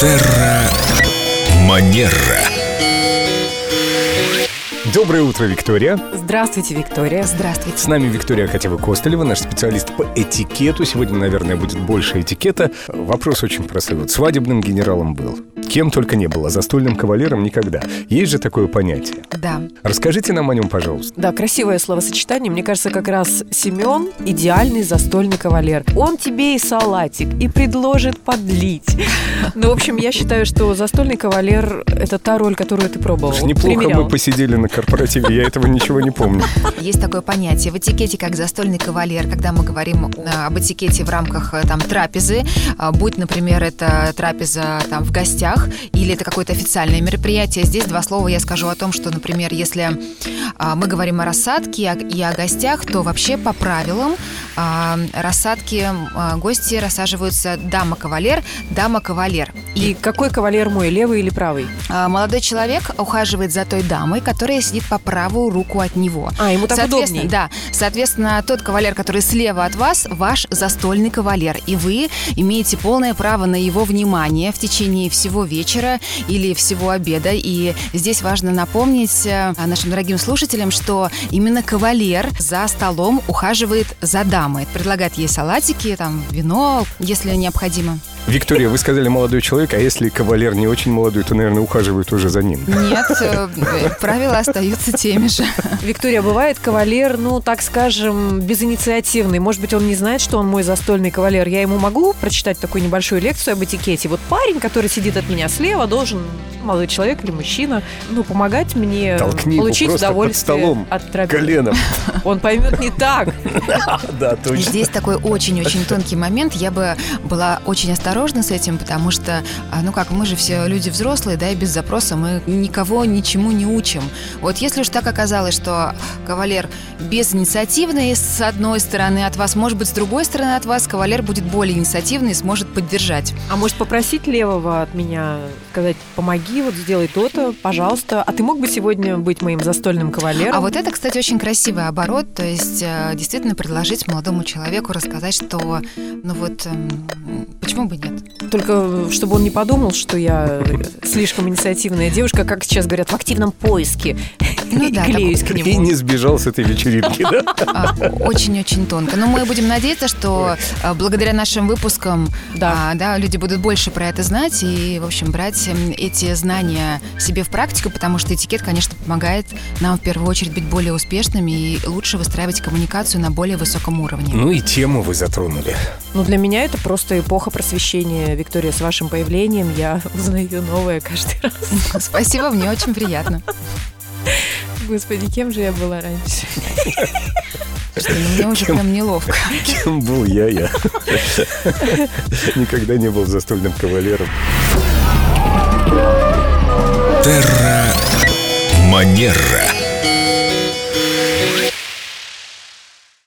Терра Манера. Доброе утро, Виктория. Здравствуйте, Виктория. С нами Виктория Акатьева-Костылева, наш специалист по этикету. Сегодня, наверное, будет больше этикета. Вопрос очень простой. Вот свадебным генералом был. Кем только не было, застольным кавалером никогда. Есть же такое понятие. Да. Расскажите нам о нем, пожалуйста. Да, красивое словосочетание. Мне кажется, как раз Семен идеальный застольный кавалер. Он тебе и салатик, и предложит подлить. Ну, в общем, я считаю, что застольный кавалер – это та роль, которую ты пробовал. Уж неплохо примерял. мы посидели на корпоративе, я этого ничего не помню. Есть такое понятие в этикете, как застольный кавалер, когда мы говорим э, об этикете в рамках э, там трапезы, а, будь, например, это трапеза там в гостях или это какое-то официальное мероприятие. Здесь два слова я скажу о том, что, например, если а, мы говорим о рассадке и о- и о гостях, то вообще по правилам а, рассадки а, гости рассаживаются дама-кавалер, дама-кавалер. И какой кавалер мой, левый или правый? А, Молодой человек ухаживает за той дамой, которая сидит по правую руку от него. А, ему так Соответственно, удобней. да. Соответственно, тот кавалер, который слева от вас, ваш застольный кавалер. И вы имеете полное право на его внимание в течение всего вечера или всего обеда. И здесь важно напомнить э, нашим дорогим слушателям, что именно кавалер за столом ухаживает за дамой. Предлагает ей салатики, там, вино, если необходимо. Виктория, вы сказали молодой человек, а если кавалер не очень молодой, то, наверное, ухаживают уже за ним. Нет, э, правила остаются теми же. Виктория, бывает кавалер, ну, так скажем, безинициативный. Может быть, он не знает, что он мой застольный кавалер. Я ему могу прочитать такую небольшую лекцию об этикете. Вот парень, который сидит от меня слева, должен, молодой человек или мужчина, ну, помогать мне Толкни его получить удовольствие столом от трапезы. Коленом. Он поймет не так. Да, точно. Здесь такой очень-очень тонкий момент. Я бы была очень осторожна с этим, потому что, а, ну как, мы же все люди взрослые, да, и без запроса мы никого ничему не учим. Вот если уж так оказалось, что кавалер безинициативный с одной стороны от вас, может быть, с другой стороны от вас, кавалер будет более инициативный и сможет поддержать. А может попросить левого от меня, сказать, помоги, вот сделай то-то, пожалуйста. А ты мог бы сегодня быть моим застольным кавалером? А вот это, кстати, очень красивый оборот, то есть э, действительно предложить молодому человеку рассказать, что, ну вот, эм, почему бы нет? Только чтобы он не подумал, что я слишком инициативная девушка, как сейчас говорят, в активном поиске. Ну И да, клеюсь к И нему. не сбежал с этой вечеринки, да? А, Очень-очень тонко. Но мы будем надеяться, что а, благодаря нашим выпускам Да. а, да, люди будут больше про это знать и, в общем, брать эти знания себе в практику, потому что этикет, конечно, помогает нам в первую очередь быть более успешными и лучше выстраивать коммуникацию на более высоком уровне. Ну и тему вы затронули. Ну, для меня это просто эпоха просвещения. Виктория, с вашим появлением я узнаю новое каждый раз. Спасибо, мне очень приятно. Господи, кем же я была раньше? Что, ну, мне уже прям неловко. Кем был я, я. Никогда не был застольным кавалером. Терра Манера.